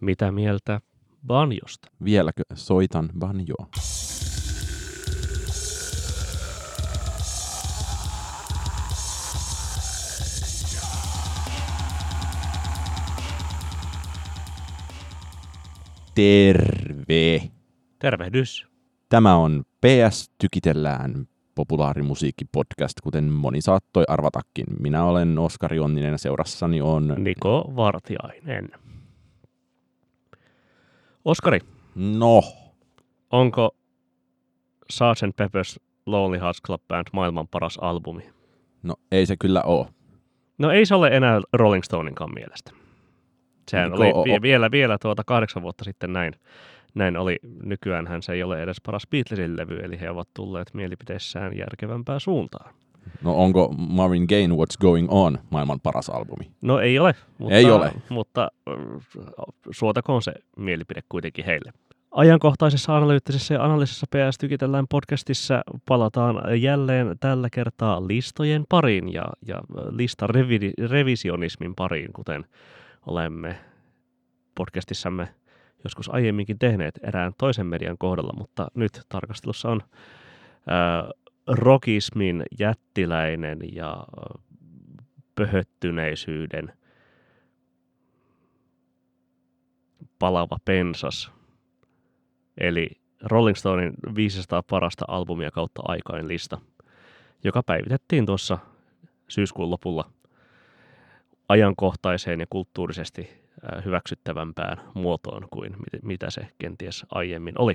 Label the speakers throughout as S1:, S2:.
S1: Mitä mieltä banjosta?
S2: Vieläkö soitan banjoa? Terve!
S1: Tervehdys.
S2: Tämä on PS Tykitellään populaarimusiikkipodcast, kuten moni saattoi arvatakin. Minä olen Oskari Onninen ja seurassani on...
S1: Niko Vartiainen. Oskari,
S2: No,
S1: onko Sgt. Pepper's Lonely Hearts Club Band maailman paras albumi?
S2: no ei se kyllä ole.
S1: No ei se ole enää Rolling Stoneинkaan mielestä. Sehän
S2: Onko-
S1: oli vie, vielä, vielä tuota kahdeksan vuotta sitten näin. Näin oli. Nykyään se ei ole edes paras Beatlesin levy, eli he ovat tulleet mielipiteissään järkevämpään suuntaan.
S2: No onko Marvin Gaye What's Going On maailman paras albumi?
S1: No ei ole, mutta,
S2: Ei ole.
S1: mutta äh, suotakoon se mielipide kuitenkin heille. Ajankohtaisessa analyyttisessä ja analyysisessa PS Tykitellään podcastissa palataan jälleen tällä kertaa listojen pariin ja, ja listan revi- revisionismin pariin, kuten olemme podcastissamme joskus aiemminkin tehneet erään toisen median kohdalla, mutta nyt tarkastelussa on ää, rockismin jättiläinen ja ää, pöhöttyneisyyden palava pensas. Eli Rolling Stonein 500 parasta albumia kautta aikain lista, joka päivitettiin tuossa syyskuun lopulla ajankohtaiseen ja kulttuurisesti ää, hyväksyttävämpään muotoon kuin mit- mitä se kenties aiemmin oli.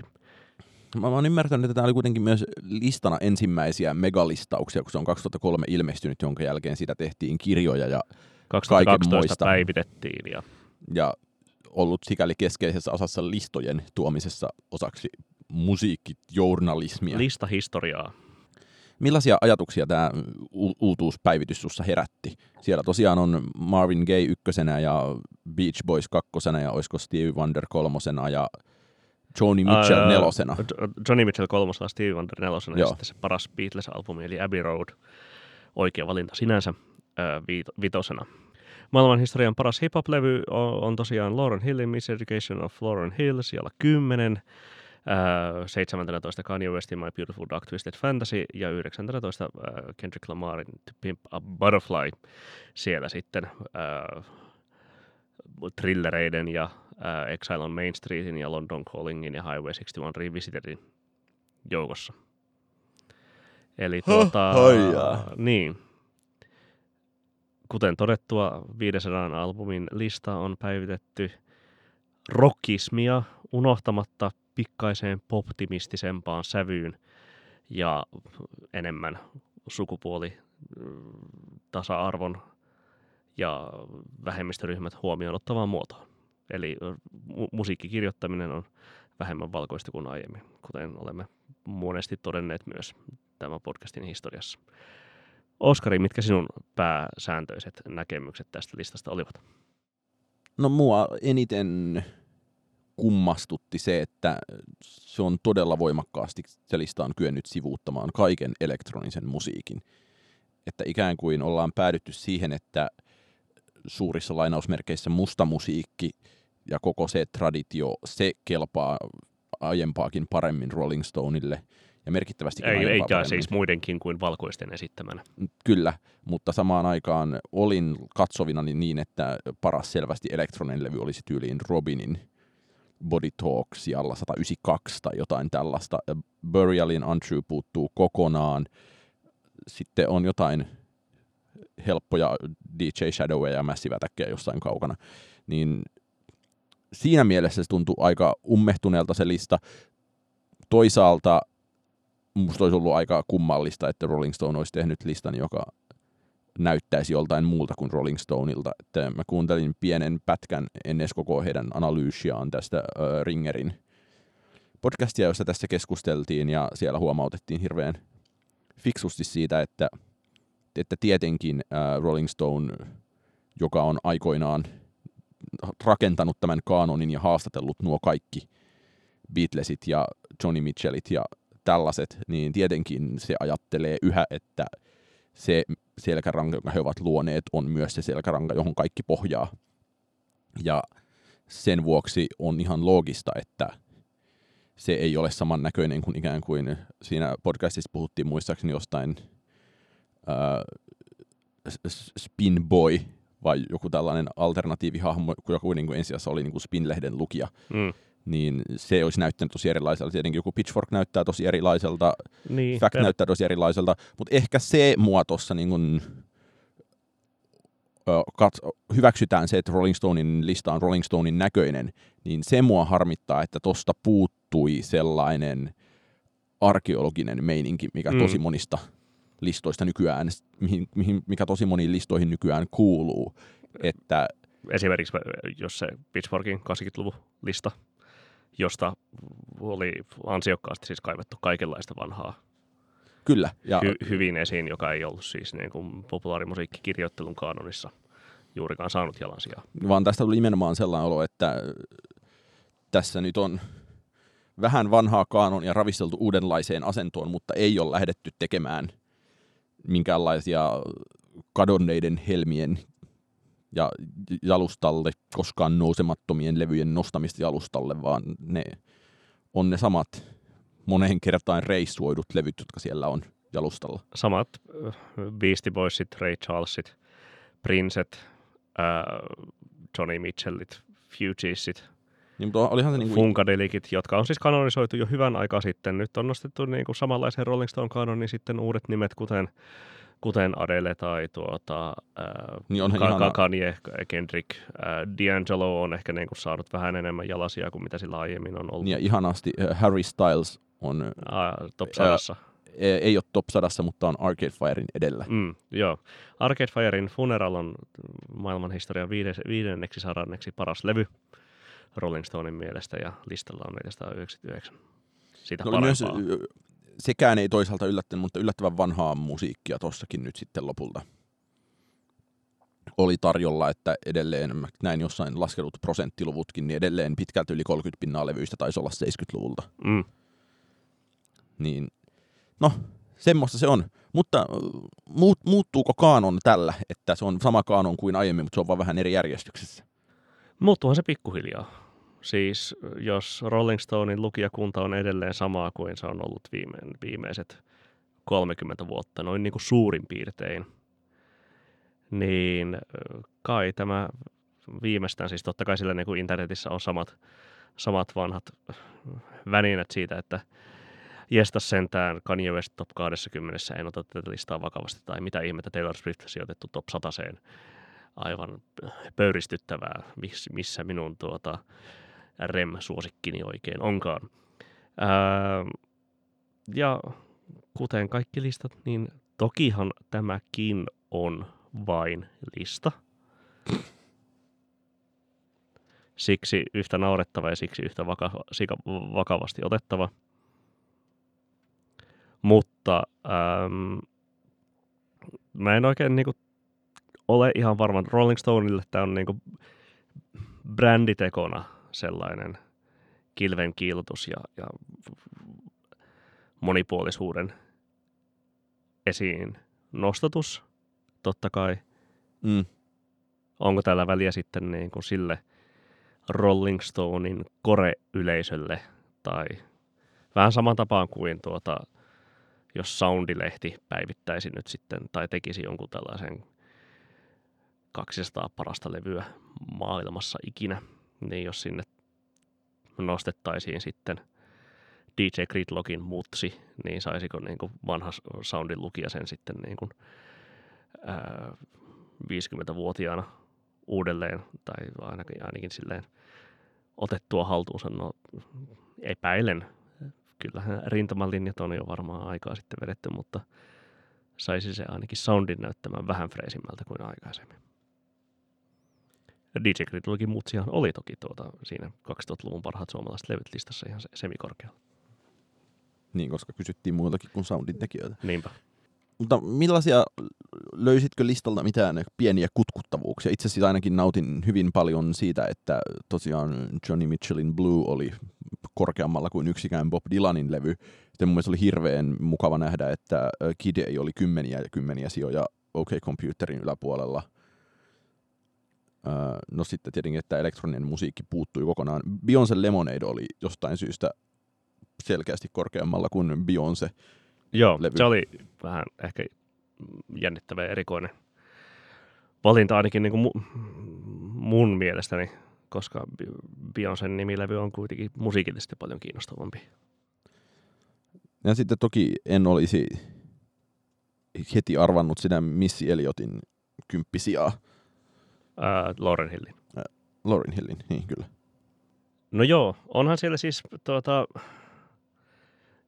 S2: Mä, mä oon ymmärtänyt, että tämä oli kuitenkin myös listana ensimmäisiä megalistauksia, kun se on 2003 ilmestynyt, jonka jälkeen siitä tehtiin kirjoja ja,
S1: 2012
S2: Kaikenmoista.
S1: päivitettiin ja
S2: ja ollut sikäli keskeisessä osassa listojen tuomisessa osaksi musiikkijournalismia.
S1: listahistoriaa.
S2: Millaisia ajatuksia tämä u- uutuuspäivitys sussa herätti? Siellä tosiaan on Marvin Gaye ykkösenä ja Beach Boys kakkosena ja olisiko Stevie Wonder kolmosena ja Joni Mitchell
S1: Ää,
S2: nelosena.
S1: Jo- Johnny Mitchell kolmosena, Stevie Wonder nelosena ja
S2: Joo.
S1: sitten se paras Beatles-albumi eli Abbey Road. Oikea valinta sinänsä viit- vitosena. Maailman historian paras hip-hop-levy on, on tosiaan Lauren Hillin Miseducation of Lauren Hill, siellä 10. Ää, 17 Kanye Westin My Beautiful Dark Twisted Fantasy ja 19 ää, Kendrick Lamarin To Pimp a Butterfly. Siellä sitten ää, thrillereiden ja ää, Exile on Main Streetin ja London Callingin ja Highway 61 Revisitedin joukossa. Eli tuota,
S2: haijaa.
S1: niin. Kuten todettua, 500 albumin lista on päivitetty rockismia unohtamatta pikkaiseen poptimistisempaan sävyyn ja enemmän sukupuoli mm, tasa-arvon ja vähemmistöryhmät huomioon ottavaan muotoon. Eli mu- musiikkikirjoittaminen on vähemmän valkoista kuin aiemmin, kuten olemme monesti todenneet myös tämän podcastin historiassa. Oskari, mitkä sinun pääsääntöiset näkemykset tästä listasta olivat?
S2: No mua eniten kummastutti se, että se on todella voimakkaasti, se lista on kyennyt sivuuttamaan kaiken elektronisen musiikin. Että ikään kuin ollaan päädytty siihen, että suurissa lainausmerkeissä musta musiikki ja koko se traditio, se kelpaa aiempaakin paremmin Rolling Stoneille ja merkittävästi
S1: Ei, eikä
S2: paremmin.
S1: siis muidenkin kuin valkoisten esittämänä.
S2: Kyllä, mutta samaan aikaan olin katsovina niin, että paras selvästi elektroninen levy olisi tyyliin Robinin Body Talk sijalla 192 tai jotain tällaista. Burialin Untrue puuttuu kokonaan. Sitten on jotain helppoja DJ Shadowia ja Massive Attackia jossain kaukana. Niin siinä mielessä se tuntuu aika ummehtuneelta se lista. Toisaalta musta olisi ollut aika kummallista, että Rolling Stone olisi tehnyt listan, joka näyttäisi joltain muulta kuin Rolling Stoneilta. Että mä kuuntelin pienen pätkän ennen koko heidän analyysiaan tästä äh, Ringerin podcastia, jossa tässä keskusteltiin ja siellä huomautettiin hirveän fiksusti siitä, että, että tietenkin äh, Rolling Stone, joka on aikoinaan rakentanut tämän kaanonin ja haastatellut nuo kaikki Beatlesit ja Johnny Mitchellit ja tällaiset, niin tietenkin se ajattelee yhä, että se selkäranka, jonka he ovat luoneet, on myös se selkäranka, johon kaikki pohjaa. Ja sen vuoksi on ihan loogista, että se ei ole samannäköinen kuin ikään kuin siinä podcastissa puhuttiin muistaakseni jostain Spin Boy vai joku tällainen alternatiivihahmo, joku niin kuin ensisijassa oli niin kuin Spin-lehden lukija,
S1: Mm.
S2: niin se olisi näyttänyt tosi erilaiselta. Tietenkin joku Pitchfork näyttää tosi erilaiselta,
S1: Niin,
S2: Fact
S1: per-
S2: näyttää tosi erilaiselta, mutta ehkä se mua tuossa niin kuin, kat- hyväksytään se, että Rolling Stonein lista on Rolling Stonein näköinen, niin se mua harmittaa, että tosta puuttui sellainen arkeologinen meininki, mikä
S1: mm.
S2: tosi monista listoista nykyään, mihin, mihin, mikä tosi moniin listoihin nykyään kuuluu, että
S1: esimerkiksi jos se Pitchforkin 80-luvun lista, josta oli ansiokkaasti siis kaivettu kaikenlaista vanhaa
S2: kyllä, ja
S1: hy- hyvin esiin, joka ei ollut siis niin kuin populaarimusiikkikirjoittelun kaanonissa juurikaan saanut jalansijaa.
S2: vaan tästä tuli nimenomaan sellainen olo, että tässä nyt on vähän vanhaa kaanonia ravisteltu uudenlaiseen asentoon, mutta ei ole lähdetty tekemään minkäänlaisia kadonneiden helmien ja jalustalle koskaan nousemattomien levyjen nostamista jalustalle, vaan ne on ne samat moneen kertaan reissuoidut levyt, jotka siellä on jalustalla.
S1: Samat äh, Beastie Boysit, Ray Charlesit, Princet, äh, Johnny Mitchellit, Fugiesit,
S2: Niin, mutta olihan se niin kuin,
S1: Funkadelikit, jotka on siis kanonisoitu jo hyvän aikaa sitten. Nyt on nostettu niin kuin samanlaiseen Rolling Stone kanoniin sitten uudet nimet, kuten, kuten Adele tai tuota, äh,
S2: Niin onhan
S1: Ka- Kanye, Kendrick, äh, D'Angelo on ehkä niin kuin saanut vähän enemmän jalasia kuin mitä sillä aiemmin on ollut.
S2: ja ihanasti äh, Harry Styles on,
S1: Äh, top 100.
S2: e- ei ole top 100, mutta on Arcade Firein edellä.
S1: Mm, joo. Arcade Firein Funeral on maailman historian viides, viidenneksi sadanneksi paras levy Rolling Stonein mielestä ja listalla on 499. Siitä
S2: No myös,
S1: parempaa.
S2: ö, sekään ei toisaalta yllättänyt, mutta yllättävän vanhaa musiikkia tossakin nyt sitten lopulta oli tarjolla, että edelleen, näin jossain laskenut prosenttiluvutkin, niin edelleen pitkälti yli 30 pinnaa levyistä taisi olla 70-luvulta.
S1: Mm.
S2: Niin, no, semmoista se on. Mutta muut, muuttuuko kaanon tällä, että se on sama kaanon kuin aiemmin, mutta se on vaan vähän eri järjestyksessä?
S1: Muuttuuhan se pikkuhiljaa. Siis jos Rolling Stonein lukijakunta on edelleen samaa kuin se on ollut viime, viimeiset 30 vuotta, noin niin kuin suurin piirtein, niin kai tämä viimeistään, siis totta kai sillä niin kuin internetissä on samat, samat vanhat välineet siitä, että jestas sentään Kanye West top 20, en ota tätä listaa vakavasti, tai mitä ihmettä Taylor Swift sijoitettu top 100 aivan pöyristyttävää, miss, missä minun tuota REM-suosikkini oikein onkaan. Ää, ja kuten kaikki listat, niin tokihan tämäkin on vain lista. Siksi yhtä naurettava ja siksi yhtä vaka- vakavasti otettava. Mutta äm, mä en oikein niinku ole ihan varma. Rolling Stoneille tämä on niinku bränditekona sellainen kilven kiillotus ja, ja monipuolisuuden esiin nostatus, totta kai.
S2: Mm.
S1: Onko tällä väliä sitten niin kuin sille Rolling Stonein kore-yleisölle tai vähän saman tapaan kuin tuota, jos Soundilehti päivittäisi nyt sitten tai tekisi jonkun tällaisen 200 parasta levyä maailmassa ikinä, niin jos sinne nostettaisiin sitten DJ Gridlockin mutsi, niin saisiko niin kuin vanha soundin lukija sen sitten niin kuin, ää, 50-vuotiaana uudelleen, tai ainakin, ainakin silleen otettua haltuunsa, no epäilen. Kyllähän rintamalinjat on jo varmaan aikaa sitten vedetty, mutta saisi se ainakin soundin näyttämään vähän freesimmältä kuin aikaisemmin. DJ Gridlockin mutsihan oli toki tuota, siinä 2000-luvun parhaat suomalaiset levyt listassa ihan se- semikorkealla.
S2: Niin, koska kysyttiin muiltakin kuin soundin tekijöitä.
S1: Niinpä.
S2: Mutta millaisia, löysitkö listalta mitään pieniä kutkuttavuuksia? Itse asiassa ainakin nautin hyvin paljon siitä, että tosiaan Johnny Mitchellin Blue oli korkeammalla kuin yksikään Bob Dylanin levy. Sitten mun mielestä oli hirveän mukava nähdä, että Kid ei oli kymmeniä ja kymmeniä sijoja OK Computerin yläpuolella. Öö, no sitten tietenkin, että elektroninen musiikki puuttui kokonaan. Beyoncé Lemonade oli jostain syystä selkeästi korkeammalla kuin Beyoncé.
S1: Joo,
S2: levy.
S1: se oli vähän ehkä jännittävä ja erikoinen valinta ainakin niin kuin mu- mun mielestäni, koska Beyoncén nimilevy on kuitenkin musiikillisesti paljon kiinnostavampi.
S2: Ja sitten toki en olisi heti arvannut sitä Missy Elliotin kymppisiaa.
S1: Ää, Lauren Hillin.
S2: Lauryn Hillin, niin kyllä.
S1: No joo, onhan siellä siis tuota,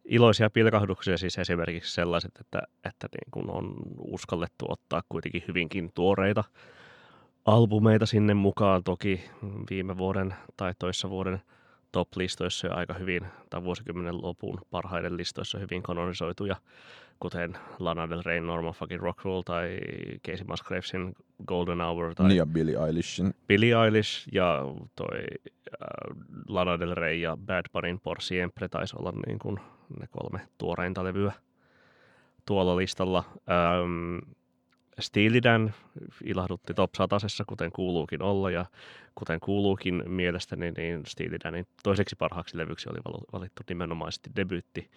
S1: iloisia pilkahduksia siis esimerkiksi sellaiset, että, että niin kun on uskallettu ottaa kuitenkin hyvinkin tuoreita albumeita sinne mukaan. Toki viime vuoden tai toissa vuoden top-listoissa jo aika hyvin, tai vuosikymmenen lopun parhaiden listoissa hyvin kanonisoituja, kuten Lana Del Rey, Norman fucking Rockwell tai Casey Musgravesin Golden Hour tai
S2: Niin ja Billie Eilishin.
S1: Billie Eilish ja toi äh, Lana Del Rey ja Bad Bunnyn Por Siempre taisi olla niin kuin ne kolme tuoreinta levyä tuolla listalla. Ähm, Steely Dan ilahdutti top satasessa, kuten kuuluukin olla, ja kuten kuuluukin mielestäni, niin Steely Danin toiseksi parhaaksi levyksi oli valittu nimenomaisesti debyytti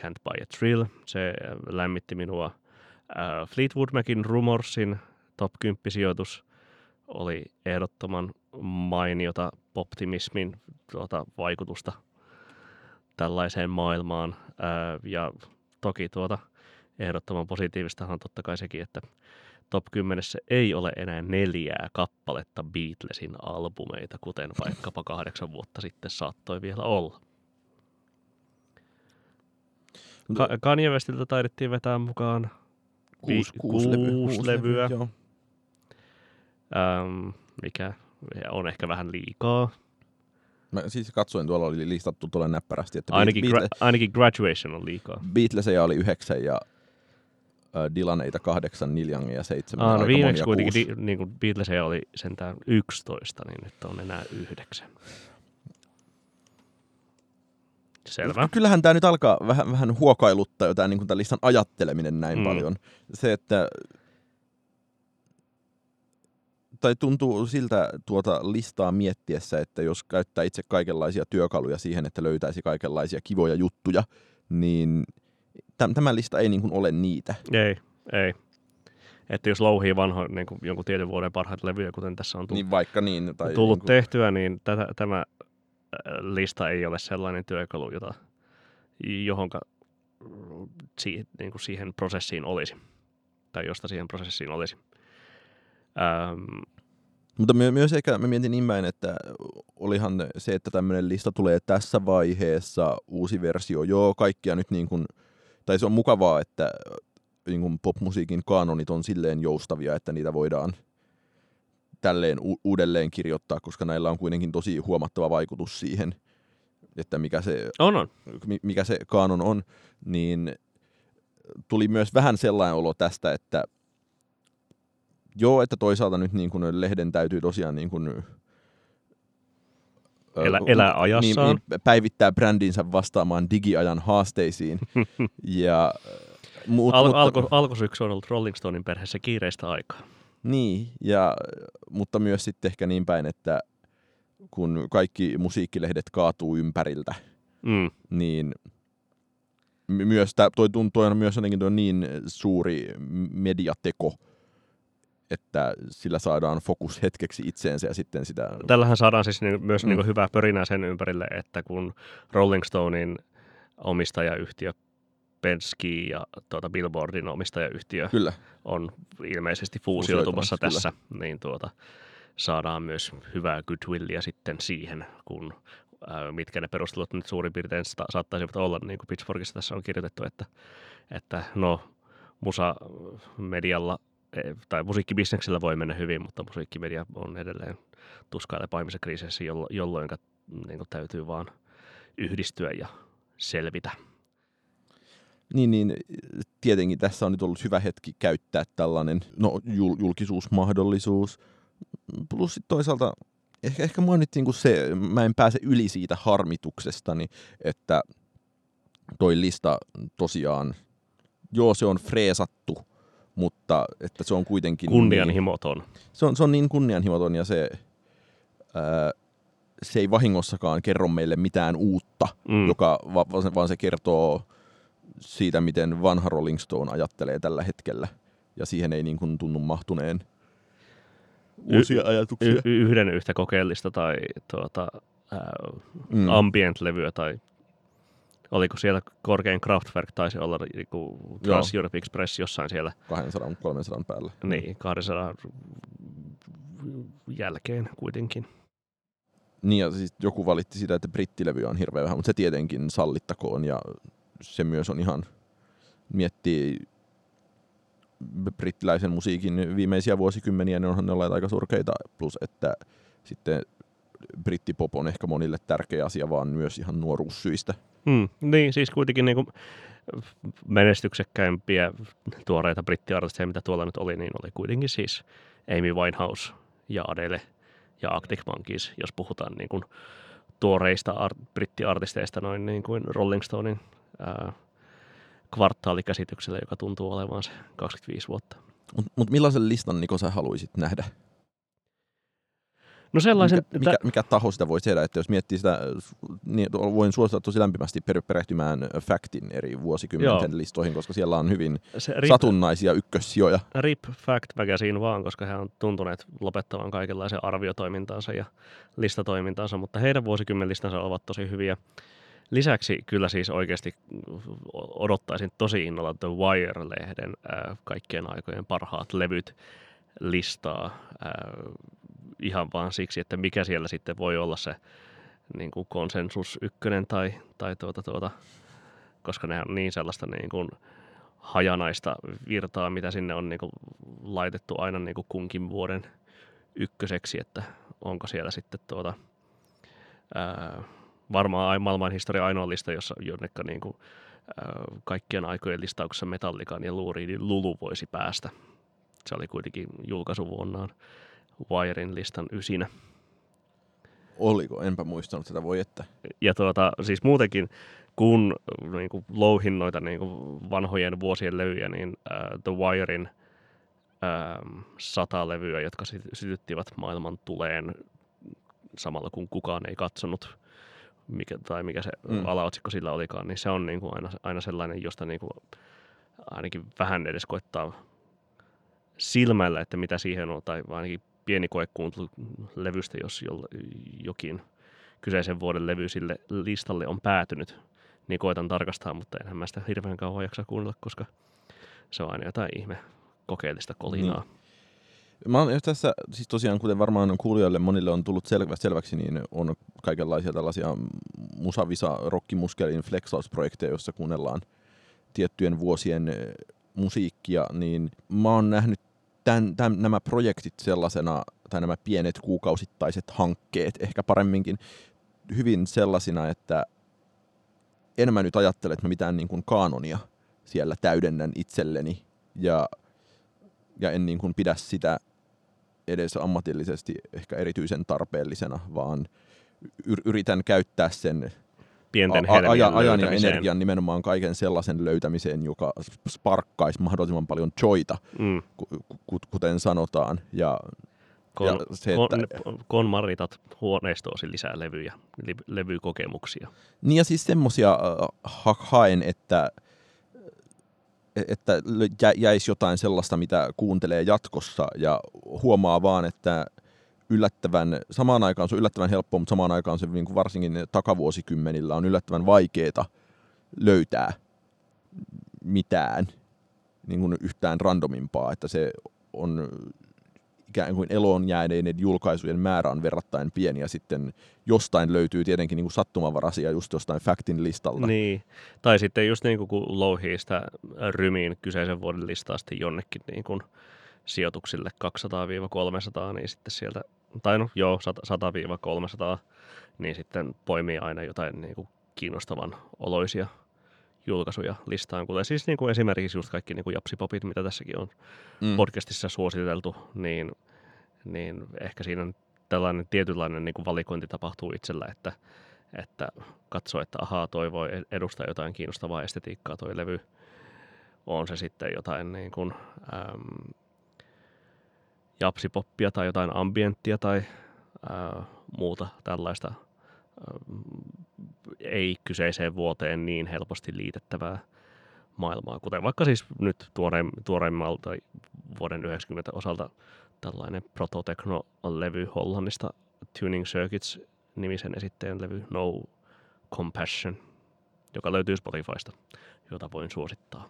S1: Can't Buy a Thrill. Se äh, lämmitti minua. Äh, Fleetwood Macin Rumorsin top 10 sijoitus oli ehdottoman mainiota optimismin tuota, vaikutusta tällaiseen maailmaan. Ää, ja toki tuota, ehdottoman positiivistahan on totta kai sekin, että top 10 ei ole enää neljää kappaletta Beatlesin albumeita, kuten vaikkapa kahdeksan vuotta sitten saattoi vielä olla. Ka- Kanye Westiltä taidettiin vetää mukaan
S2: Kuusi,
S1: vi-
S2: kuusi, levy,
S1: kuusi levyä.
S2: Joo.
S1: äm, mikä on ehkä vähän liikaa.
S2: Mä siis katsoin, tuolla oli listattu tuolla näppärästi, että
S1: Ainakin,
S2: Beatle,
S1: gra- ainakin Graduation on liikaa.
S2: Beatleseja oli yhdeksän ja äh, Dylaneita kahdeksan, Neil Youngia seitsemän.
S1: Aa, no viimeksi kuitenkin
S2: kuusi.
S1: di, niin kuin Beatlesia oli sentään 11, niin nyt on enää yhdeksän. Selvä.
S2: Kyllähän tämä nyt alkaa vähän, vähän huokailuttaa jo tämä niin tämän listan ajatteleminen näin
S1: Mm.
S2: paljon. Se, että tai tuntuu siltä tuota listaa miettiessä, että jos käyttää itse kaikenlaisia työkaluja siihen, että löytäisi kaikenlaisia kivoja juttuja, niin täm, tämä lista ei niin kuin ole niitä.
S1: Ei, ei. Että jos louhii vanho, niin kuin jonkun tietyn vuoden parhaita levyjä, kuten tässä on tullut,
S2: Niin vaikka niin. Tai
S1: tullut
S2: niin kuin,
S1: tehtyä, niin tätä, tämä lista ei ole sellainen työkalu, jota, johonka mm, niin kuin siihen prosessiin olisi. Tai josta siihen prosessiin olisi. Ähm,
S2: Mutta my- myös ehkä mä mietin niin päin, että olihan se, että tämmöinen lista tulee tässä vaiheessa, uusi versio, joo, kaikkia nyt niin kuin, tai se on mukavaa, että niin kuin popmusiikin kaanonit on silleen joustavia, että niitä voidaan tälleen u- uudelleen kirjoittaa, koska näillä on kuitenkin tosi huomattava vaikutus siihen, että mikä se,
S1: on, on.
S2: mi- mikä se kaanon on, niin tuli myös vähän sellainen olo tästä, että joo, että toisaalta nyt niin kuin lehden täytyy tosiaan niin kuin,
S1: Elä- elää ajassaan.
S2: Niin, niin, päivittää brändinsä vastaamaan digiajan haasteisiin. ja, mut,
S1: Al-
S2: mutta,
S1: alku, alkusyksy on ollut Rolling Stonein perheessä kiireistä aikaa.
S2: Niin, ja, mutta myös sitten ehkä niin päin, että kun kaikki musiikkilehdet kaatuu ympäriltä,
S1: Mm.
S2: niin my- myös tää, toi, tuntuu, toi on myös jotenkin toi niin suuri mediateko, että sillä saadaan fokus hetkeksi itseensä ja sitten sitä...
S1: Tällähän saadaan siis niin, myös
S2: Mm.
S1: niin hyvää pörinää sen ympärille, että kun Rolling Stonein omistajayhtiö Penske ja tuota Billboardin omistajayhtiö
S2: Kyllä,
S1: on ilmeisesti fuusioitumassa tässä, niin tuota, saadaan myös hyvää goodwillia sitten siihen, kun ää, mitkä ne perustelut nyt suurin piirtein sta- saattaisivat olla, niin kuin Pitchforkissa tässä on kirjoitettu, että, että no musa-medialla eh, tai musiikkibisneksellä voi mennä hyvin, mutta musiikkimedia on edelleen tuskaille paimissa kriiseissä, jollo, jolloin niin täytyy vaan yhdistyä ja selvitä.
S2: Niin, niin tietenkin tässä on nyt ollut hyvä hetki käyttää tällainen no, jul- julkisuusmahdollisuus. Plus sit toisaalta ehkä, ehkä mua nyt niinku se, mä en pääse yli siitä harmituksestani, että toi lista tosiaan, joo se on freesattu, mutta että se on kuitenkin...
S1: Kunnianhimoton.
S2: Niin, se, on, se on niin kunnianhimoton ja se, ää, se ei vahingossakaan kerro meille mitään uutta, mm. joka, vaan, se, vaan se kertoo siitä, miten vanha Rolling Stone ajattelee tällä hetkellä. Ja siihen ei niin kuin tunnu mahtuneen uusia y- ajatuksia. Y-
S1: yhden yhtä kokeellista tai tuota, ää, mm. ambient-levyä tai oliko siellä korkein Kraftwerk taisi olla niinku Trans Europe Express jossain siellä.
S2: 200-300 päällä.
S1: Niin, 200 jälkeen kuitenkin.
S2: Niin ja siis joku valitti sitä, että brittilevy on hirveän vähän, mutta se tietenkin sallittakoon ja se myös on ihan, miettii brittiläisen musiikin viimeisiä vuosikymmeniä, niin onhan ne olleet aika surkeita, plus että sitten brittipop on ehkä monille tärkeä asia, vaan myös ihan nuoruussyistä.
S1: Mm, niin, siis kuitenkin niin kuin menestyksekkäimpiä tuoreita brittiartisteja, mitä tuolla nyt oli, niin oli kuitenkin siis Amy Winehouse ja Adele ja Arctic Monkeys, jos puhutaan niin kuin tuoreista art- brittiartisteista noin niin kuin Rolling Stonein ää, kvartaalikäsityksellä, joka tuntuu olevan se 25 vuotta.
S2: Mutta mut millaisen listan Niko sä haluaisit nähdä?
S1: No sellaisen...
S2: Mikä, mikä, mikä taho sitä voi tehdä, että jos miettii sitä, niin voin suositella tosi lämpimästi perehtymään Factin eri vuosikymmenten Joo. listoihin, koska siellä on hyvin se rip, satunnaisia ykkössijoja.
S1: RIP Fact Magazine vaan, koska he on tuntuneet lopettavan kaikenlaisen arviotoimintansa ja listatoimintansa, mutta heidän vuosikymmenlistansa ovat tosi hyviä. Lisäksi kyllä siis oikeasti odottaisin tosi innolla The Wire-lehden äh, kaikkien aikojen parhaat levyt listaa. Äh, ihan vaan siksi, että mikä siellä sitten voi olla se niin kuin konsensus ykkönen tai, tai tuota, tuota, koska ne on niin sellaista niin kuin hajanaista virtaa, mitä sinne on niin kuin laitettu aina niin kuin kunkin vuoden ykköseksi, että onko siellä sitten tuota, ää, varmaan maailman historia ainoa lista, jossa jonnekka niin kuin, ää, kaikkien aikojen listauksessa Metallikan ja Luuriidin Lulu voisi päästä. Se oli kuitenkin julkaisuvuonnaan Wirein listan ysinä.
S2: Oliko? Enpä muistanut tätä, voi että.
S1: Ja tuota, siis muutenkin, kun niin kuin, louhin noita niin kuin, vanhojen vuosien levyjä, niin uh, The Wirein uh, sata levyä, jotka sytyttivät maailman tuleen samalla kun kukaan ei katsonut, mikä, tai mikä se mm. alaotsikko sillä olikaan, niin se on niin kuin aina, aina sellainen, josta niin kuin, ainakin vähän edes koittaa silmällä, että mitä siihen on, tai ainakin pieni koekuuntelu levystä, jos jokin kyseisen vuoden levy sille listalle on päätynyt, niin koitan tarkastaa, mutta enhän mä sitä hirveän kauan jaksa kuunnella, koska se on aina jotain ihme kokeellista kolinaa. Niin.
S2: Mä oon tässä, siis tosiaan kuten varmaan kuulijoille monille on tullut selväksi, selväksi niin on kaikenlaisia tällaisia musavisa rockimuskelin flexausprojekteja, joissa kuunnellaan tiettyjen vuosien musiikkia, niin mä oon nähnyt tämän, tämän, nämä projektit sellaisena, tai nämä pienet kuukausittaiset hankkeet ehkä paremminkin, hyvin sellaisina, että en mä nyt ajattele, että mä mitään niin kuin kaanonia siellä täydennän itselleni, ja, ja en niin kuin pidä sitä edes ammatillisesti ehkä erityisen tarpeellisena, vaan yritän käyttää sen
S1: pienten a- ajan,
S2: ajan ja energian nimenomaan kaiken sellaisen löytämiseen, joka sparkkaisi mahdollisimman paljon joita, mm. kuten sanotaan. Ja,
S1: kon, ja se, että, kon, konmaritat huoneistoosi lisää levyjä, levykokemuksia.
S2: Niin ja siis semmoisia äh, ha- haen, että että jäisi jotain sellaista, mitä kuuntelee jatkossa ja huomaa vaan, että yllättävän, samaan aikaan se on yllättävän helppoa, mutta samaan aikaan se niin kuin varsinkin takavuosikymmenillä on yllättävän vaikeaa löytää mitään niin kuin yhtään randomimpaa, että se on ikään kuin eloon jääneiden julkaisujen määrä on verrattain pieni ja sitten jostain löytyy tietenkin niin kuin sattumanvaraisia just jostain Factin listalta.
S1: Niin, tai sitten just niin kuin kun louhii sitä rymiin kyseisen vuoden listaa jonnekin niin kuin sijoituksille 200-300, niin sitten sieltä tai no joo, 100-300, niin sitten poimii aina jotain niin kuin kiinnostavan oloisia julkaisuja listaan, kuten siis niin kuin esimerkiksi just kaikki niin kuin japsipopit, mitä tässäkin on mm. podcastissa suositeltu, niin, niin ehkä siinä on tällainen tietynlainen niin kuin valikointi tapahtuu itsellä, että, että katsoo, että ahaa, toi voi edustaa jotain kiinnostavaa estetiikkaa toi levy, on se sitten jotain niin kuin, äm, japsipoppia tai jotain ambienttia tai ää, muuta tällaista ei kyseiseen vuoteen niin helposti liitettävää maailmaa, kuten vaikka siis nyt tuoreim, tuoreimmalta vuoden 90 osalta tällainen prototechno-levy Hollannista Tuning Circuits nimisen esitteen levy No Compassion, joka löytyy Spotifysta, jota voin suosittaa.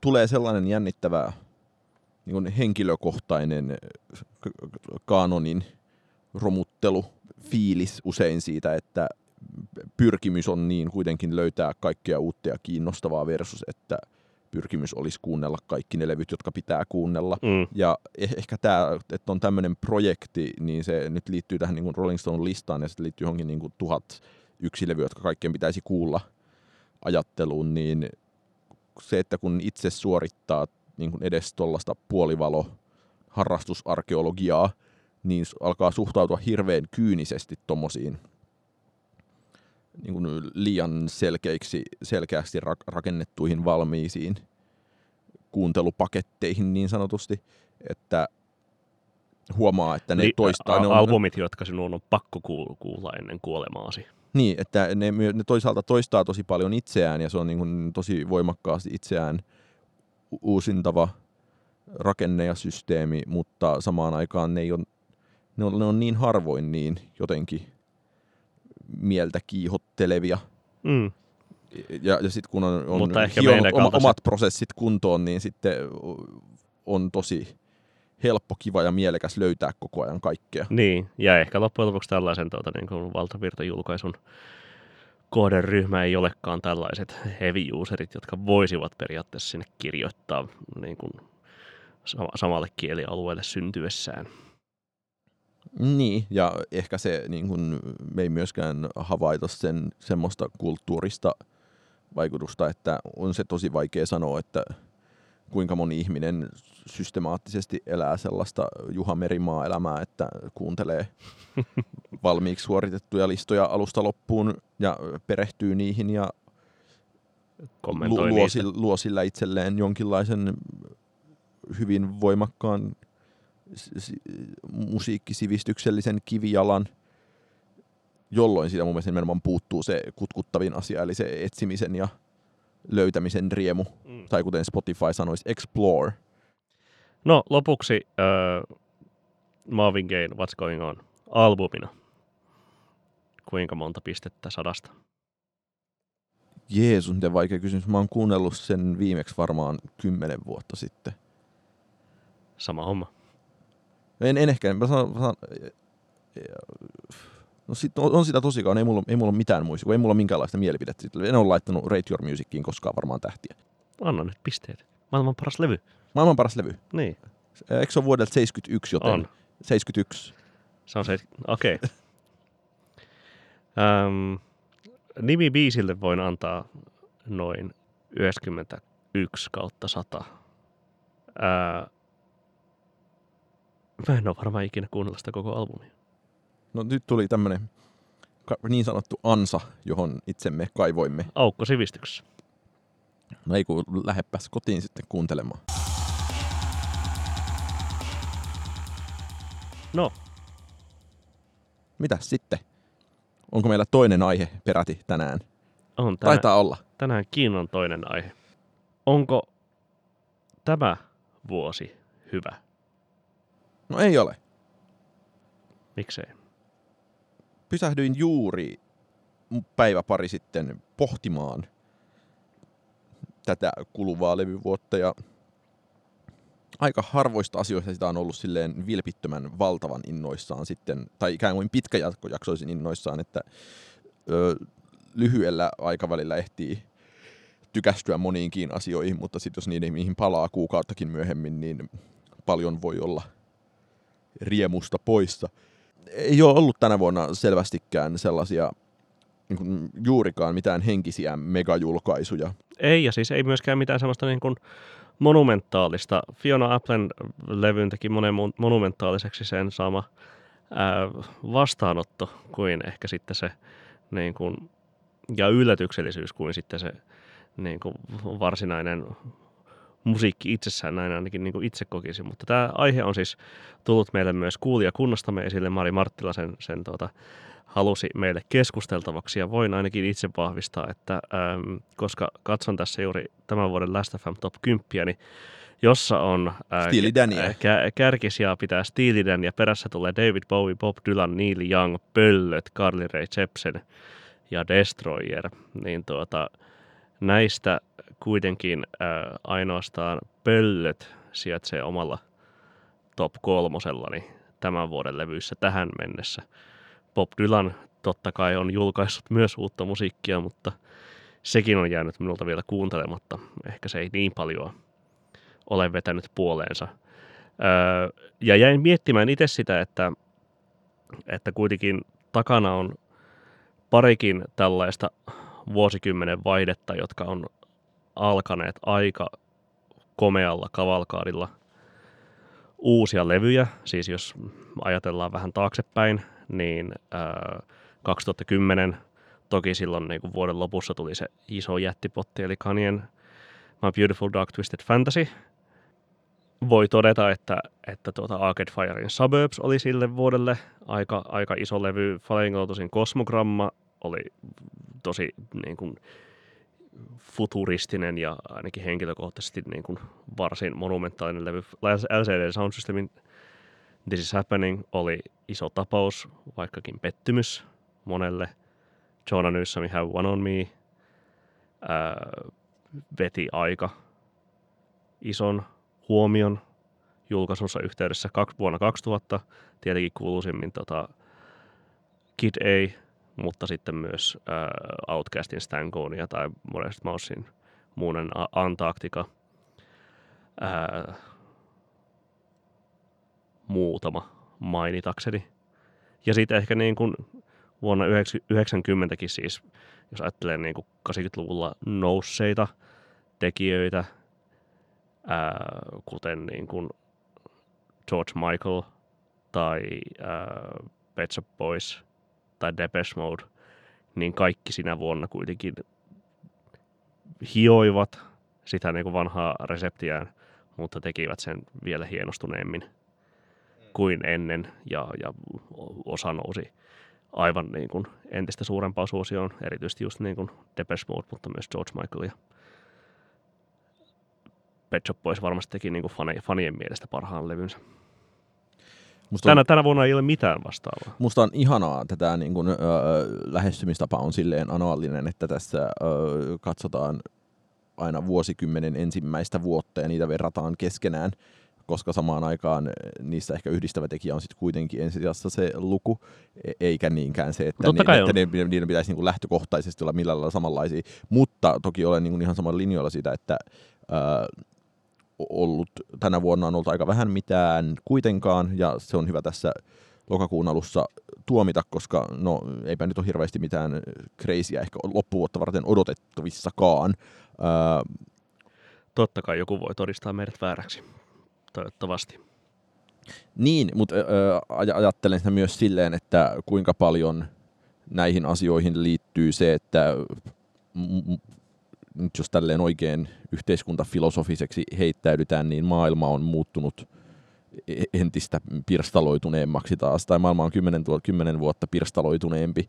S2: Tulee sellainen jännittävä niin henkilökohtainen kanonin romuttelu, fiilis usein siitä, että pyrkimys on niin kuitenkin löytää kaikkea uutta ja kiinnostavaa versus, että pyrkimys olisi kuunnella kaikki ne levyt, jotka pitää kuunnella. Mm. Ja eh- ehkä tämä, että on tämmöinen projekti, niin se nyt liittyy tähän niin Rolling Stone-listaan ja sitten liittyy johonkin niin kuin tuhat yksi levy, jotka kaikkien pitäisi kuulla ajatteluun, niin se, että kun itse suorittaa niin kuin edes tuollaista puolivalo harrastusarkeologiaa, niin alkaa suhtautua hirveän kyynisesti tuommoisiin niin kuin liian selkeiksi, selkeästi rakennettuihin valmiisiin kuuntelupaketteihin niin sanotusti, että huomaa, että ne Li- toistaa...
S1: Ne on, albumit, jotka sinun on pakko kuulla ennen kuolemaasi.
S2: Niin, että ne, ne toisaalta toistaa tosi paljon itseään ja se on niin kuin tosi voimakkaasti itseään uusintava rakenne ja systeemi, mutta samaan aikaan ne, ei ole, ne, on, ne on niin harvoin niin jotenkin mieltä kiihottelevia. Mm. Ja, ja sitten kun on, on hionut oma, omat prosessit kuntoon, niin sitten on tosi helppo, kiva ja mielekäs löytää koko ajan kaikkea.
S1: Niin, ja ehkä loppujen lopuksi tällaisen tuota, niin kuin valtavirtajulkaisun kohderyhmä ei olekaan tällaiset heavy userit, jotka voisivat periaatteessa sinne kirjoittaa niin kuin samalle kielialueelle syntyessään.
S2: Niin, ja ehkä se, niin kun, me ei myöskään havaita sen semmoista kulttuurista vaikutusta, että on se tosi vaikea sanoa, että kuinka moni ihminen systemaattisesti elää sellaista Juha Merimaa-elämää, että kuuntelee valmiiksi suoritettuja listoja alusta loppuun ja perehtyy niihin ja luo, luo, luo sillä itselleen jonkinlaisen hyvin voimakkaan musiikkisivistyksellisen kivijalan, jolloin siitä mun mielestä nimenomaan puuttuu se kutkuttavin asia, eli se etsimisen ja löytämisen riemu, mm. tai kuten Spotify sanoisi, explore.
S1: No lopuksi uh, Marvin Gaye, What's Going On, albumina. Kuinka monta pistettä sadasta?
S2: Jeesus, miten vaikea kysymys. Mä oon kuunnellut sen viimeksi varmaan kymmenen vuotta sitten.
S1: Sama homma.
S2: En, en ehkä, mä sanon, sanon No sit on, on sitä tosikaan, ei mulla, ei mulla ole mitään muista, ei mulla ole minkäänlaista mielipidettä. En ole laittanut Rate Your Musiciin koskaan varmaan tähtiä.
S1: Anna nyt pisteet. Maailman paras levy.
S2: Maailman paras levy.
S1: Niin.
S2: Eikö se ole vuodelta 71, joten... On. 71.
S1: Se on se, okei. Okay. um, nimi biisille voin antaa noin 91 kautta 100. Uh, Mä en ole varmaan ikinä kuunnella sitä koko albumia.
S2: No nyt tuli tämmönen niin sanottu ansa, johon itsemme kaivoimme.
S1: Aukko sivistyksessä.
S2: No ei kun lähepäs kotiin sitten kuuntelemaan.
S1: No.
S2: Mitäs sitten? Onko meillä toinen aihe peräti tänään?
S1: On
S2: tänään, Taitaa olla.
S1: Tänään Kiinan toinen aihe. Onko tämä vuosi hyvä?
S2: No ei ole.
S1: Miksei?
S2: Pysähdyin juuri päivä pari sitten pohtimaan tätä kuluvaa levyvuotta ja aika harvoista asioista sitä on ollut silleen vilpittömän valtavan innoissaan sitten, tai ikään kuin pitkäjaksoisin innoissaan, että ö, lyhyellä aikavälillä ehtii tykästyä moniinkin asioihin, mutta sitten jos niihin mihin palaa kuukauttakin myöhemmin, niin paljon voi olla riemusta poissa. Ei ole ollut tänä vuonna selvästikään sellaisia niin kuin juurikaan mitään henkisiä megajulkaisuja.
S1: Ei, ja siis ei myöskään mitään sellaista niin kuin monumentaalista. Fiona Applen levyn teki monen monumentaaliseksi sen sama ää, vastaanotto kuin ehkä sitten se niin kuin, ja yllätyksellisyys kuin sitten se niin kuin varsinainen musiikki itsessään, näin ainakin niin kuin itse kokisin. Mutta tämä aihe on siis tullut meille myös kuulijakunnastamme esille. Mari Marttila sen, sen tuota, halusi meille keskusteltavaksi ja voin ainakin itse vahvistaa, että äm, koska katson tässä juuri tämän vuoden Last FM Top 10, niin jossa on ää,
S2: Steely Dania.
S1: kä- kärkisijaa pitää Steely Dan ja perässä tulee David Bowie, Bob Dylan, Neil Young, Pöllöt, Carly Rae Jepsen ja Destroyer, niin tuota, näistä kuitenkin ää, ainoastaan Pöllöt sijaitsee omalla top kolmosellani tämän vuoden levyissä tähän mennessä. Bob Dylan totta kai on julkaissut myös uutta musiikkia, mutta sekin on jäänyt minulta vielä kuuntelematta. Ehkä se ei niin paljon ole vetänyt puoleensa. Öö, ja jäin miettimään itse sitä, että, että kuitenkin takana on parikin tällaista vuosikymmenen vaihdetta, jotka on alkaneet aika komealla kavalkaadilla uusia levyjä. Siis jos ajatellaan vähän taaksepäin, niin ää, 2010 toki silloin niin kuin vuoden lopussa tuli se iso jättipotti, eli Kanyen My Beautiful Dark Twisted Fantasy. Voi todeta, että, että tuota Arcade Firein Suburbs oli sille vuodelle aika, aika iso levy. Flying Lotusin Kosmogramma oli tosi niin kuin, futuristinen ja ainakin henkilökohtaisesti niin kuin, varsin monumentaalinen levy. LCD Sound Systemin This is Happening oli iso tapaus, vaikkakin pettymys monelle. Jonah Newsomi Have One On Me ää, veti aika ison huomion julkaisunsa yhteydessä vuonna 2000. Tietenkin kuuluisimmin tota Kid A, mutta sitten myös ää, Outcastin Stankonia tai Modest Mousein muunen A- Antarctica. Ää, muutama mainitakseni. Ja sitten ehkä niin kuin vuonna 90 siis, jos ajattelee niin kuin 80-luvulla nousseita tekijöitä, ää, kuten niin kuin George Michael tai ää, Pet Shop Boys tai Depeche Mode, niin kaikki sinä vuonna kuitenkin hioivat sitä niin kuin vanhaa reseptiään, mutta tekivät sen vielä hienostuneemmin kuin ennen ja, ja osa nousi aivan niin kuin entistä suurempaan suosioon, erityisesti just niin kuin Depeche Mode, mutta myös George Michael ja Pet Shop Boys varmasti teki niin kuin fani, fanien mielestä parhaan levynsä.
S2: Musta on,
S1: Tänä, tänä vuonna ei ole mitään vastaavaa.
S2: musta on ihanaa, että tämä niin kun, ö, lähestymistapa on silleen anuaalinen, että tässä ö, katsotaan aina vuosikymmenen ensimmäistä vuotta ja niitä verrataan keskenään, koska samaan aikaan niissä ehkä yhdistävä tekijä on sitten kuitenkin ensisijassa se luku, e- eikä niinkään se, että,
S1: Totta
S2: ni, että ne, niiden pitäisi niin kuin lähtökohtaisesti olla millään lailla samanlaisia. Mutta toki olen niin kuin ihan samalla linjoilla siitä, että ö, ollut, tänä vuonna on ollut aika vähän mitään kuitenkaan, ja se on hyvä tässä lokakuun alussa tuomita, koska no eipä nyt ole hirveästi mitään crazyä ehkä loppuvuotta varten odotettavissakaan. Öö,
S1: Totta kai joku voi todistaa meidät vääräksi. Toivottavasti.
S2: niin, mutta aj- ajattelen sitä myös silleen, että kuinka paljon näihin asioihin liittyy se, että nyt jos tälleen oikein yhteiskuntafilosofiseksi heittäydytään, niin maailma on muuttunut e- entistä pirstaloituneemmaksi taas, tai maailma on 10, 10 vuotta pirstaloituneempi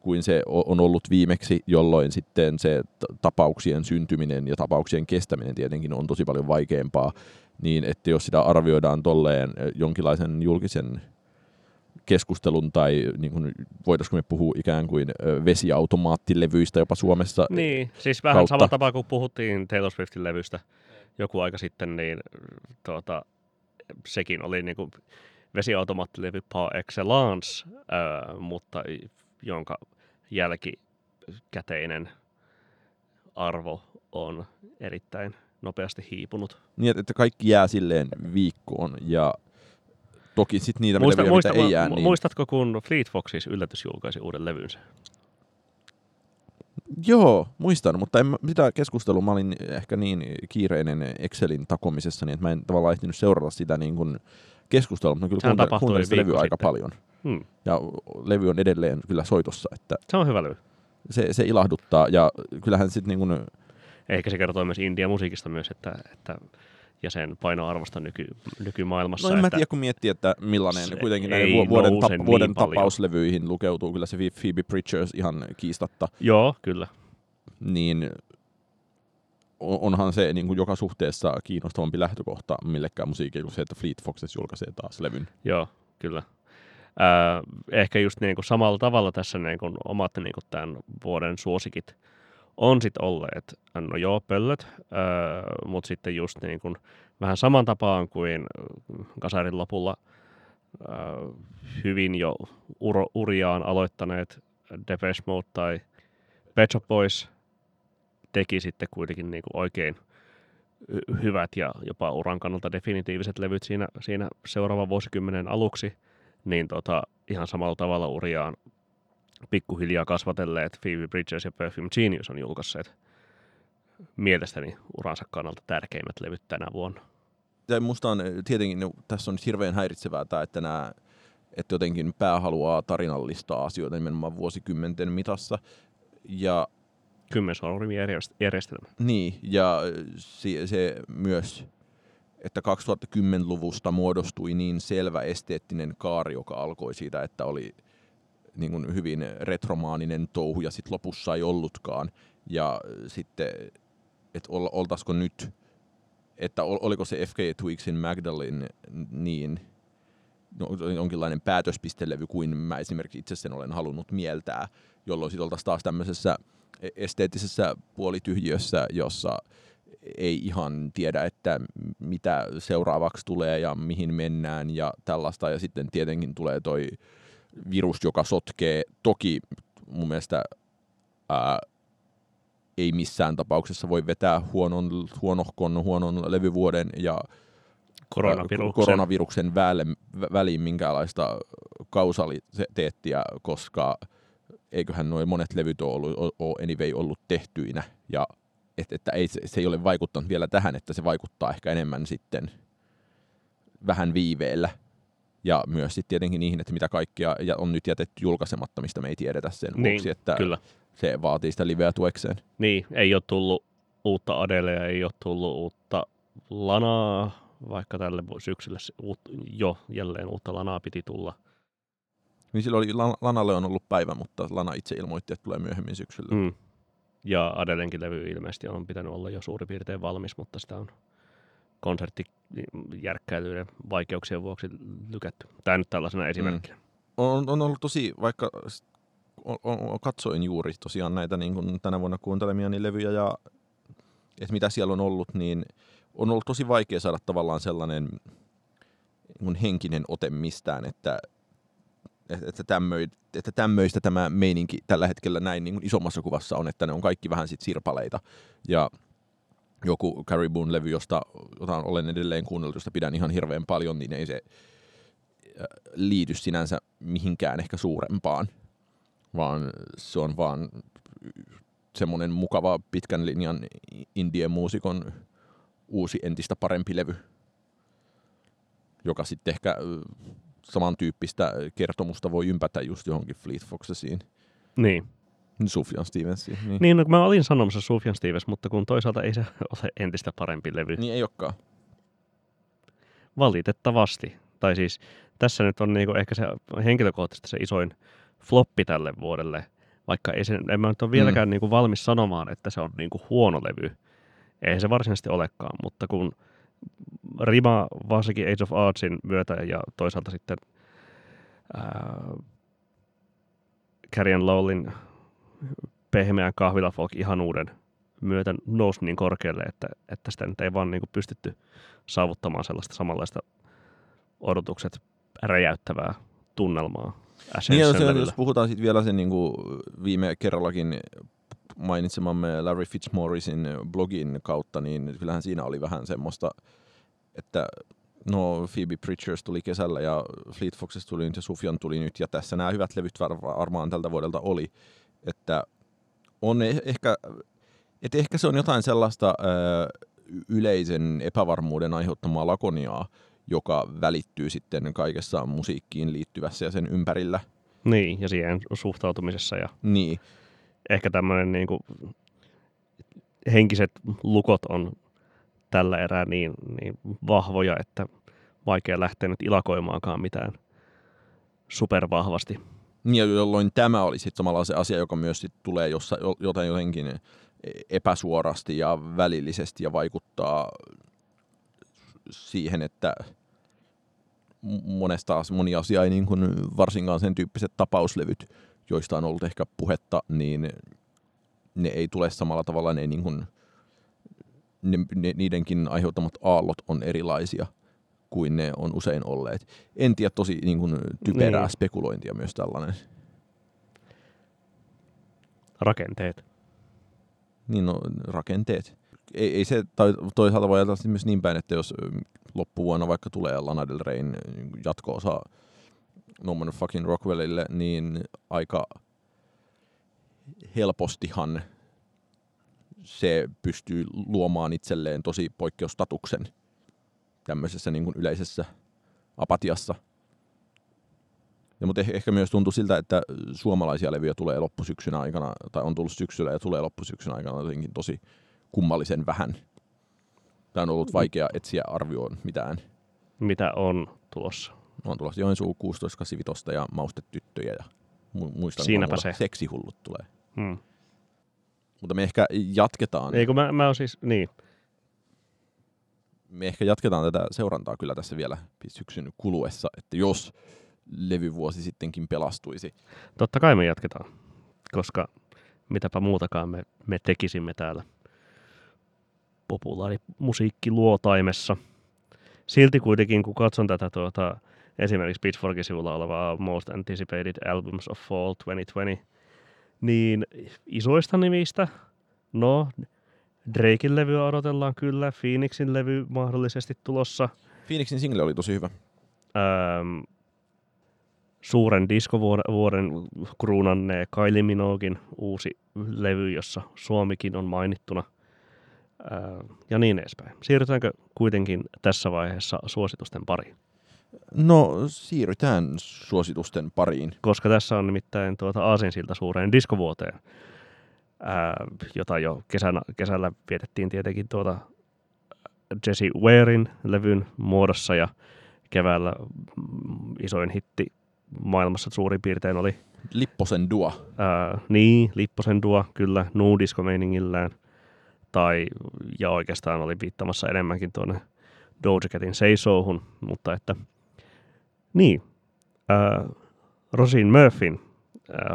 S2: kuin se on ollut viimeksi, jolloin sitten se tapauksien syntyminen ja tapauksien kestäminen tietenkin on tosi paljon vaikeampaa, niin että jos sitä arvioidaan tolleen ö, jonkinlaisen julkisen keskustelun tai niin kuin, voitaisiinko me puhua ikään kuin vesiautomaattilevyistä jopa Suomessa.
S1: Niin, siis vähän
S2: kautta.
S1: samalla tapaa kuin puhuttiin Taylor Swiftin levystä joku aika sitten, niin tuota, sekin oli niin kuin vesiautomaattilevy par excellence, ää, mutta jonka jälkikäteinen arvo on erittäin nopeasti hiipunut.
S2: Niin, että- että kaikki jää silleen viikkoon ja toki sitten niitä
S1: Muista,
S2: levyjä,
S1: muista,
S2: mitä ei jää, niin
S1: Muistatko, kun Fleet Foxes yllätys julkaisi uuden levynsä?
S2: Joo, muistan, mutta en, sitä keskustelua mä olin ehkä niin kiireinen Excelin takomisessa, niin että mä en tavallaan ehtinyt seurata sitä niin kuin keskustelua, mutta kyllä kuuntelin, kuuntelin sitä levyä aika paljon.
S1: Hmm.
S2: Ja levy on edelleen kyllä soitossa, että
S1: Se on hyvä levy.
S2: se, se ilahduttaa ja kyllähän sitten niin kuin,
S1: ehkä se kertoo myös India musiikista myös, että, että ja sen painoarvosta nyky, nykymaailmassa.
S2: No en mä tiedä, kun miettii, että millainen kuitenkin näiden vu- vuoden, tap-
S1: niin
S2: vuoden
S1: paljon.
S2: tapauslevyihin lukeutuu kyllä se Phoebe Bridgers ihan kiistatta,
S1: Joo, kyllä.
S2: niin on- onhan se niin kuin joka suhteessa kiinnostavampi lähtökohta millekään musiikille kuin se, että Fleet Foxes julkaisee taas levyn.
S1: Joo, kyllä. Ää, ehkä just niin kuin samalla tavalla tässä niin kuin omat niin kuin tämän vuoden suosikit on sitten olleet, no joo, pöllöt, mutta sitten just niin kuin vähän saman tapaan kuin Kasarin lopulla ää, hyvin jo uro, uriaan aloittaneet Depeche Mode tai Pet Shop Boys teki sitten kuitenkin niin kuin oikein hy- hyvät ja jopa uran kannalta definitiiviset levyt siinä, siinä seuraavan vuosikymmenen aluksi, niin tota, ihan samalla tavalla uriaan pikkuhiljaa kasvatelleet Phoebe Bridges ja Perfume Genius on julkaisseet mielestäni uransa kannalta tärkeimmät levyt tänä vuonna.
S2: Ja musta on eh, tietenkin, no, tässä on nyt hirveän häiritsevää tämä, että nämä että jotenkin pää haluaa tarinallistaa asioita nimenomaan vuosikymmenten mitassa. Ja
S1: Kymmensormin järjestelmä.
S2: Niin, ja se, se myös, että 2010-luvusta muodostui niin selvä esteettinen kaari, joka alkoi siitä, että oli niin kuin hyvin retromaaninen touhu ja sitten lopussa ei ollutkaan. Ja sitten, että ol, oltaisiko nyt, että ol, oliko se FK Twigsin Magdalene niin no, jonkinlainen päätöspistelevy kuin mä esimerkiksi itse sen olen halunnut mieltää, jolloin sitten oltaisiin taas tämmöisessä e- esteettisessä puolityhjiössä, jossa ei ihan tiedä, että mitä seuraavaksi tulee ja mihin mennään ja tällaista. Ja sitten tietenkin tulee toi virus, joka sotkee. Toki mun mielestä ää, ei missään tapauksessa voi vetää huonon, huonohkon, huonon levyvuoden ja
S1: Koronaviruksen.
S2: koronaviruksen välle, vä- väliin minkäänlaista kausaliteettia, koska eiköhän noin monet levyt ole ollut, o- o- anyway ollut tehtyinä, ja et, että ei, se, se ei ole vaikuttanut vielä tähän, että se vaikuttaa ehkä enemmän sitten vähän viiveellä, ja myös sitten tietenkin niihin, että mitä kaikkia ja on nyt jätetty julkaisematta, mistä me ei tiedetä sen
S1: Niin,
S2: vuoksi, että
S1: Kyllä.
S2: se vaatii sitä liveä tuekseen.
S1: Niin, ei ole tullut uutta Adelea, ei ole tullut uutta Lanaa, vaikka tälle syksyllä uut, jo jälleen uutta Lanaa piti tulla.
S2: Niin silloin oli, Lan- Lanalle on ollut päivä, mutta Lana itse ilmoitti, että tulee myöhemmin syksyllä.
S1: Mm. Ja Adelenkin levy ilmeisesti on pitänyt olla jo suurin piirtein valmis, mutta sitä on konserttijärkkäilyiden vaikeuksien vuoksi lykätty. Tämä nyt tällaisena esimerkkinä.
S2: on, on ollut tosi, vaikka on, on, katsoin juuri tosiaan näitä niin kuin tänä vuonna kuuntelemiani levyjä ja että mitä siellä on ollut, niin on ollut tosi vaikea saada tavallaan sellainen niin kuin henkinen ote mistään, että, että, että, tämmöi, että tämmöistä tämä meininki tällä hetkellä näin niin kuin isommassa kuvassa on, että ne on kaikki vähän sit sirpaleita. Ja joku Caribou levy, josta, jota olen edelleen kuunnellut, josta pidän ihan hirveän paljon, niin ei se liity sinänsä mihinkään ehkä suurempaan, vaan se on vaan semmoinen mukava pitkän linjan indien muusikon uusi entistä parempi levy, joka sitten ehkä ö, samantyyppistä kertomusta voi ympätä just johonkin Fleet Foxesiin,
S1: Niin.
S2: Sufjan Stevensiin. Niin.
S1: Niin, no, mä olin sanomassa Sufjan Stevens, mutta kun toisaalta ei se ole entistä parempi levy.
S2: niin ei olekaan.
S1: Valitettavasti. Tai siis tässä nyt on niinku ehkä se henkilökohtaisesti se isoin floppi tälle vuodelle, vaikka ei se, en mä nyt ole vieläkään mm. niinku valmis sanomaan, että se on niinku huono levy. Ei se varsinaisesti olekaan, mutta kun Rima varsinkin Age of Artsin myötä ja toisaalta sitten ää, Carrion Lowlin pehmeän kahvilafolk ihanuuden myötä nousi niin korkealle, että, että sitä nyt ei vaan niin kuin pystytty saavuttamaan sellaista samanlaista odotukset räjäyttävää tunnelmaa
S2: Niin,
S1: levyllä.
S2: jos puhutaan sitten vielä sen niin kuin viime kerrallakin mainitsemamme Larry Fitzmaurisin blogin kautta, niin kyllähän siinä oli vähän semmoista, että no Phoebe Bridgers tuli kesällä ja Fleet Foxes tuli nyt ja Sufjan tuli nyt ja tässä nämä hyvät levyt var- varmaan tältä vuodelta oli, että on eh- ehkä, että ehkä se on jotain sellaista ö, yleisen epävarmuuden aiheuttamaa lakoniaa, joka välittyy sitten kaikessa musiikkiin liittyvässä ja sen ympärillä.
S1: Niin, ja siihen suhtautumisessa ja
S2: Niin,
S1: ehkä tämmöinen niin kuin, henkiset lukot on tällä erää niin, niin vahvoja, että vaikea lähteä nyt ilakoimaankaan mitään supervahvasti.
S2: Ja jolloin tämä oli sitten samalla se asia, joka myös sit tulee jossa, jotain jotenkin epäsuorasti ja välillisesti ja vaikuttaa siihen, että monesta moni asia ei niin kuin varsinkaan sen tyyppiset tapauslevyt, joista on ollut ehkä puhetta, niin ne ei tule samalla tavalla, ne, niin kuin, ne, ne, niidenkin aiheuttamat aallot on erilaisia kuin ne on usein olleet. En tiedä, tosi niin kuin, typerää niin. spekulointia myös tällainen.
S1: Rakenteet.
S2: Niin, no, rakenteet. Ei, ei se, tai toisaalta voi ajatella myös niin päin, että jos loppuvuonna vaikka tulee Lana Del Reyn jatko-osa No Man Fucking Rockwellille, niin aika helpostihan se pystyy luomaan itselleen tosi poikkeustatuksen tämmöisessä niin kuin yleisessä apatiassa. Ja, mutta ehkä myös tuntuu siltä, että suomalaisia levyjä tulee loppusyksyn aikana, tai on tullut syksyllä ja tulee loppusyksyn aikana jotenkin tosi kummallisen vähän. Tämä on ollut vaikea etsiä arvioon mitään.
S1: Mitä on tulossa?
S2: On tulossa Joensuu 1685 ja Maustetyttöjä ja muistan,
S1: Siinäpä se.
S2: seksihullut tulee.
S1: Hmm.
S2: Mutta me ehkä jatketaan.
S1: Ei kun mä, mä oon siis, niin.
S2: Me ehkä jatketaan tätä seurantaa kyllä tässä vielä syksyn kuluessa, että jos levyvuosi sittenkin pelastuisi.
S1: Totta kai me jatketaan, koska mitäpä muutakaan me, me tekisimme täällä populaarimusiikkiluotaimessa. Silti kuitenkin, kun katson tätä tuota, esimerkiksi Pitchforkin sivulla olevaa Most Anticipated Albums of Fall 2020, niin isoista nimistä, no Drakein levyä odotellaan kyllä, Phoenixin levy mahdollisesti tulossa.
S2: Phoenixin single oli tosi hyvä.
S1: Ähm, suuren diskovuoden kruunannee Kylie Minogin uusi levy, jossa Suomikin on mainittuna – ja niin edespäin. Siirrytäänkö kuitenkin tässä vaiheessa suositusten pariin?
S2: No, siirrytään suositusten pariin.
S1: Koska tässä on nimittäin tuota Aasinsilta suureen diskovuoteen, ää, jota jo kesänä, kesällä vietettiin tietenkin tuota Jesse Warein levyn muodossa ja keväällä isoin hitti maailmassa suurin piirtein oli.
S2: Lipposen Dua.
S1: Ää, niin, Lipposen Dua, kyllä, nuudisko-meiningillään – tai, ja oikeastaan oli viittamassa enemmänkin tuonne Doja Catin Seisouhun, mutta että niin, äh, Rosin Murphyn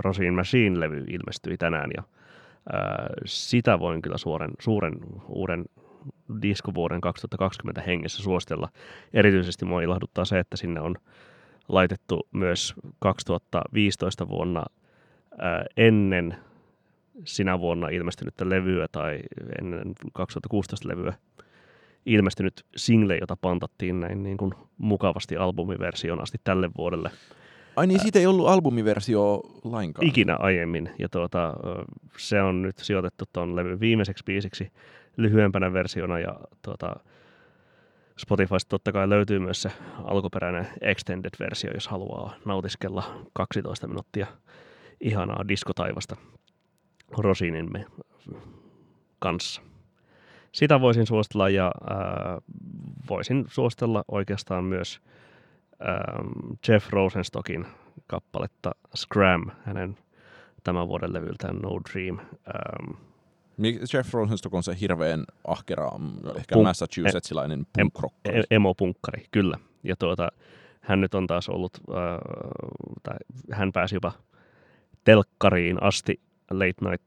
S1: Rosin Machine-levy ilmestyi tänään ja sitä voin kyllä suuren, suuren uuden diskovuoden 2020 hengessä suostella. Erityisesti mua ilahduttaa se, että sinne on laitettu myös 2015 vuonna ennen sinä vuonna ilmestynyttä levyä tai ennen 2016 levyä ilmestynyt single, jota pantattiin näin niin kuin mukavasti albumiversioon asti tälle vuodelle.
S2: Ai niin, siitä ei ollut albumiversio lainkaan?
S1: Ikinä aiemmin. Ja tuota, se on nyt sijoitettu tuon levyn viimeiseksi biisiksi lyhyempänä versiona ja tuota, Spotifysta totta kai löytyy myös se alkuperäinen extended-versio, jos haluaa nautiskella 12 minuuttia ihanaa diskotaivasta. Rosinimme kanssa. Sitä voisin suositella ja äh, voisin suositella oikeastaan myös Jeff Rosenstockin kappaletta Scram, hänen tämän vuoden levyltään No Dream. Ähm,
S2: Jeff Rosenstock on se hirveän ahkera, ehkä Punk- Massachusettsilainen punkrokkari.
S1: Em, emopunkkari, kyllä. Ja tuota, hän nyt on taas ollut, äh, tai hän pääsi jopa telkkariin asti late night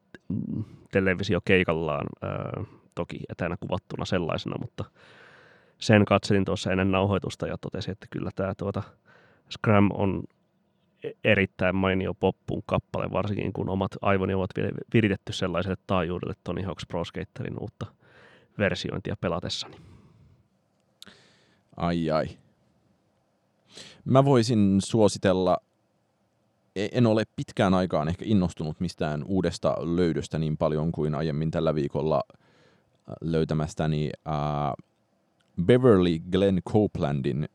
S1: televisiokeikallaan, ää, toki etänä kuvattuna sellaisena, mutta sen katselin tuossa ennen nauhoitusta ja totesin, että kyllä tämä tuota Scram on e-, erittäin mainio poppun kappale, varsinkin kun omat aivoni ovat viritetty sellaiselle taajuudelle Tony Hawk's Pro Skaterin uutta versiointia pelatessani.
S2: Ai ai. Mä voisin suositella E, en ole pitkään aikaan ehkä innostunut mistään uudesta löydöstä niin paljon kuin aiemmin tällä viikolla äh, löytämästäni uh, Beverly Glenn Copelandin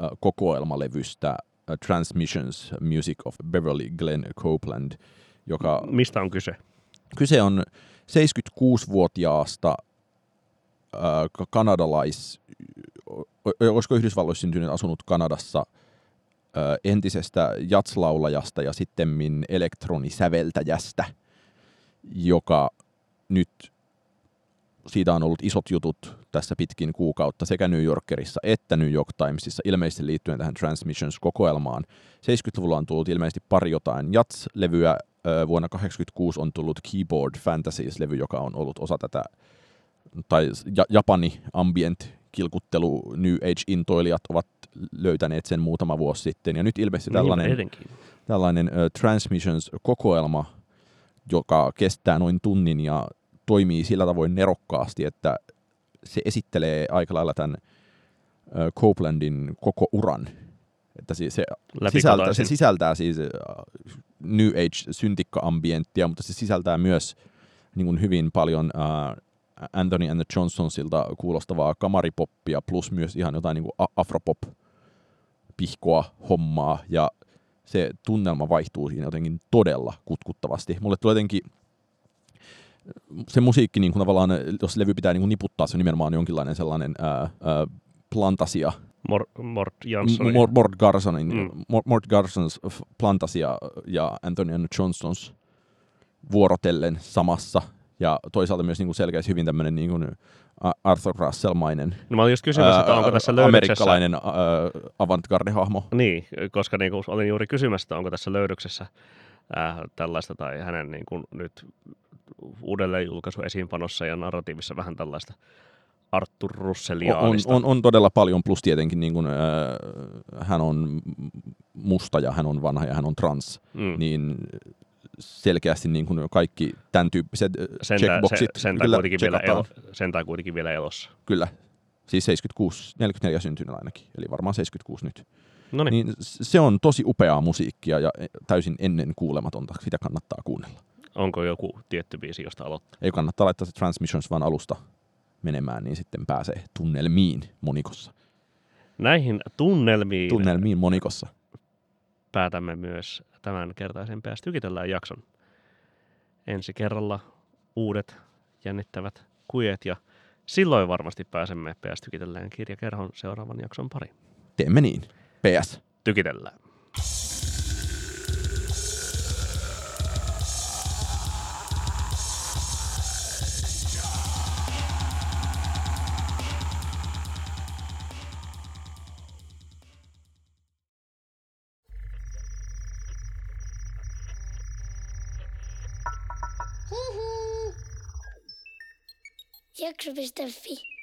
S2: uh, kokoelmalevystä uh, Transmissions Music of Beverly Glenn Copeland, joka...
S1: Mistä on kyse?
S2: Kyse on 76-vuotiaasta äh, kanadalais, olisiko Yhdysvalloissa syntynyt asunut Kanadassa äh, entisestä jatslaulajasta ja sitten elektronisäveltäjästä, joka nyt siitä on ollut isot jutut tässä pitkin kuukautta sekä New Yorkerissa että New York Timesissa ilmeisesti liittyen tähän Transmissions-kokoelmaan. 70-luvulla on tullut ilmeisesti pari jotain Jats-levyä, vuonna 1986 on tullut Keyboard Fantasies-levy, joka on ollut osa tätä, tai Japani ambient kilkuttelu New Age-intoilijat ovat löytäneet sen muutama vuosi sitten. Ja nyt ilmeisesti niin, tällainen, tällainen uh, Transmissions-kokoelma, joka kestää noin tunnin ja toimii sillä tavoin nerokkaasti, että se esittelee aika lailla tämän Copelandin koko uran. Että se, se, sisältää, se sisältää siis New Age-syntikka-ambienttia, mutta se sisältää myös niin kuin hyvin paljon uh, Anthony and the Johnsonsilta kuulostavaa kamaripoppia, plus myös ihan jotain niin kuin afropop-pihkoa hommaa, ja se tunnelma vaihtuu siinä jotenkin todella kutkuttavasti. Mulle tulee jotenkin se musiikki, niin kuin tavallaan, jos levy pitää niin kuin niputtaa, se on nimenomaan jonkinlainen sellainen ää, ää, plantasia.
S1: Mort, Mort Janssonin.
S2: Mort, Mort Garsonin, mm. Mort, Mort Garsons plantasia ja Anthony Johnsons vuorotellen samassa ja toisaalta myös niin kuin selkeästi hyvin tämmöinen niin kuin Arthur Russell-mainen
S1: no mä olin just kysymässä, että onko tässä löydöksessä...
S2: Amerikkalainen äh, avantgarde-hahmo.
S1: Niin, koska niin kuin olin juuri kysymässä, että onko tässä löydöksessä äh, tällaista tai hänen niin kuin nyt uudelleen julkaisu esiinpanossa ja narratiivissa vähän tällaista Arthur Russelliaalista.
S2: On, on, on todella paljon, plus tietenkin niin kuin, äh, hän on musta ja hän on vanha ja hän on trans, mm. niin selkeästi niin kuin kaikki tämän tyyppiset
S1: sen
S2: checkboxit
S1: se, sentään, kuitenkin vielä elo, sentään kuitenkin vielä elossa.
S2: Kyllä. Siis 76, 44 syntynyt ainakin, eli varmaan 76 nyt.
S1: Noniin.
S2: Niin se on tosi upeaa musiikkia ja täysin ennen kuulematonta. Sitä kannattaa kuunnella.
S1: Onko joku tietty biisi, josta aloittaa?
S2: Ei kannattaa laittaa se Transmissions vaan alusta menemään, niin sitten pääsee tunnelmiin monikossa.
S1: Näihin tunnelmiin.
S2: Tunnelmiin monikossa.
S1: Päätämme myös tämän kertaisen PS Tykitellään jakson. Ensi kerralla uudet jännittävät kujet ja silloin varmasti pääsemme PS Tykitellään kirjakerhon seuraavan jakson pari.
S2: Teemme niin. PS.
S1: Tykitellään.
S3: Jakso.fi